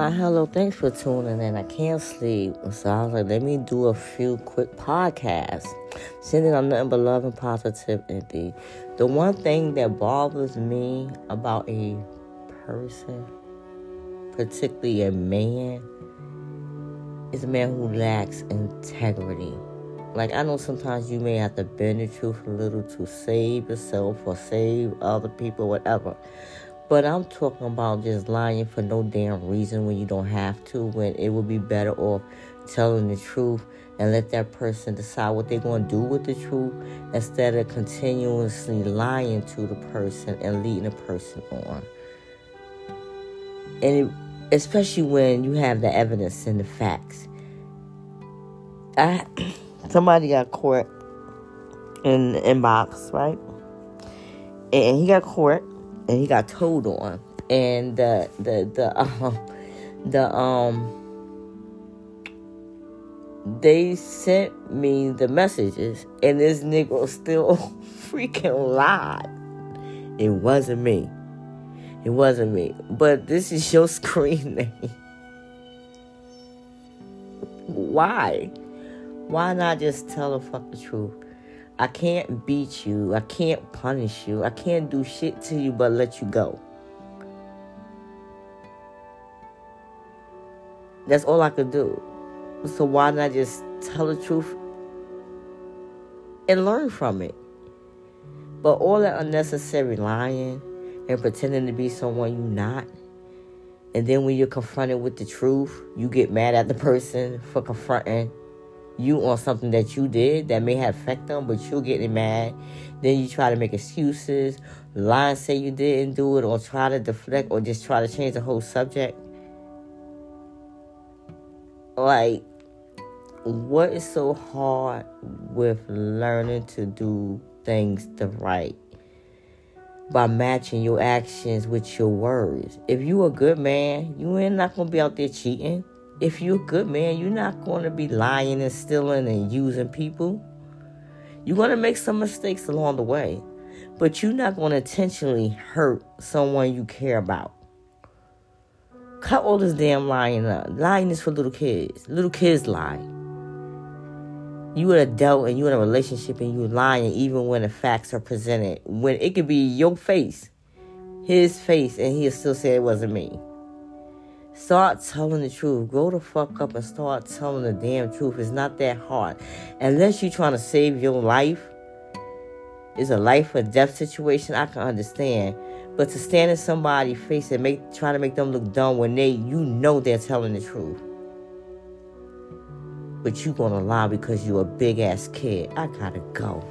like, hello, thanks for tuning in. I can't sleep. So I was like, let me do a few quick podcasts. Sending on nothing but love and positivity. The one thing that bothers me about a person, particularly a man, is a man who lacks integrity. Like, I know sometimes you may have to bend the truth a little to save yourself or save other people, whatever. But I'm talking about just lying for no damn reason when you don't have to, when it would be better off telling the truth and let that person decide what they're going to do with the truth instead of continuously lying to the person and leading the person on. And it, especially when you have the evidence and the facts. I somebody got caught in the inbox, right? And he got caught and he got told on. And the the the um the um they sent me the messages and this nigga still freaking lied. It wasn't me. It wasn't me. But this is your screen name. Why? Why not just tell the fuck the truth? I can't beat you. I can't punish you. I can't do shit to you but let you go. That's all I could do. So why not just tell the truth and learn from it? But all that unnecessary lying and pretending to be someone you're not, and then when you're confronted with the truth, you get mad at the person for confronting you on something that you did that may have affected them, but you're getting mad. Then you try to make excuses, lie and say you didn't do it, or try to deflect, or just try to change the whole subject. Like, what is so hard with learning to do things the right? By matching your actions with your words. If you a good man, you ain't not gonna be out there cheating if you're a good man, you're not going to be lying and stealing and using people. You're going to make some mistakes along the way, but you're not going to intentionally hurt someone you care about. Cut all this damn lying up. Lying is for little kids. Little kids lie. You an adult and you in a relationship and you lying even when the facts are presented. When it could be your face, his face, and he'll still say it wasn't me. Start telling the truth. Grow the fuck up and start telling the damn truth. It's not that hard. Unless you're trying to save your life, it's a life or death situation, I can understand. But to stand in somebody's face and make try to make them look dumb when they you know they're telling the truth. But you gonna lie because you're a big ass kid. I gotta go.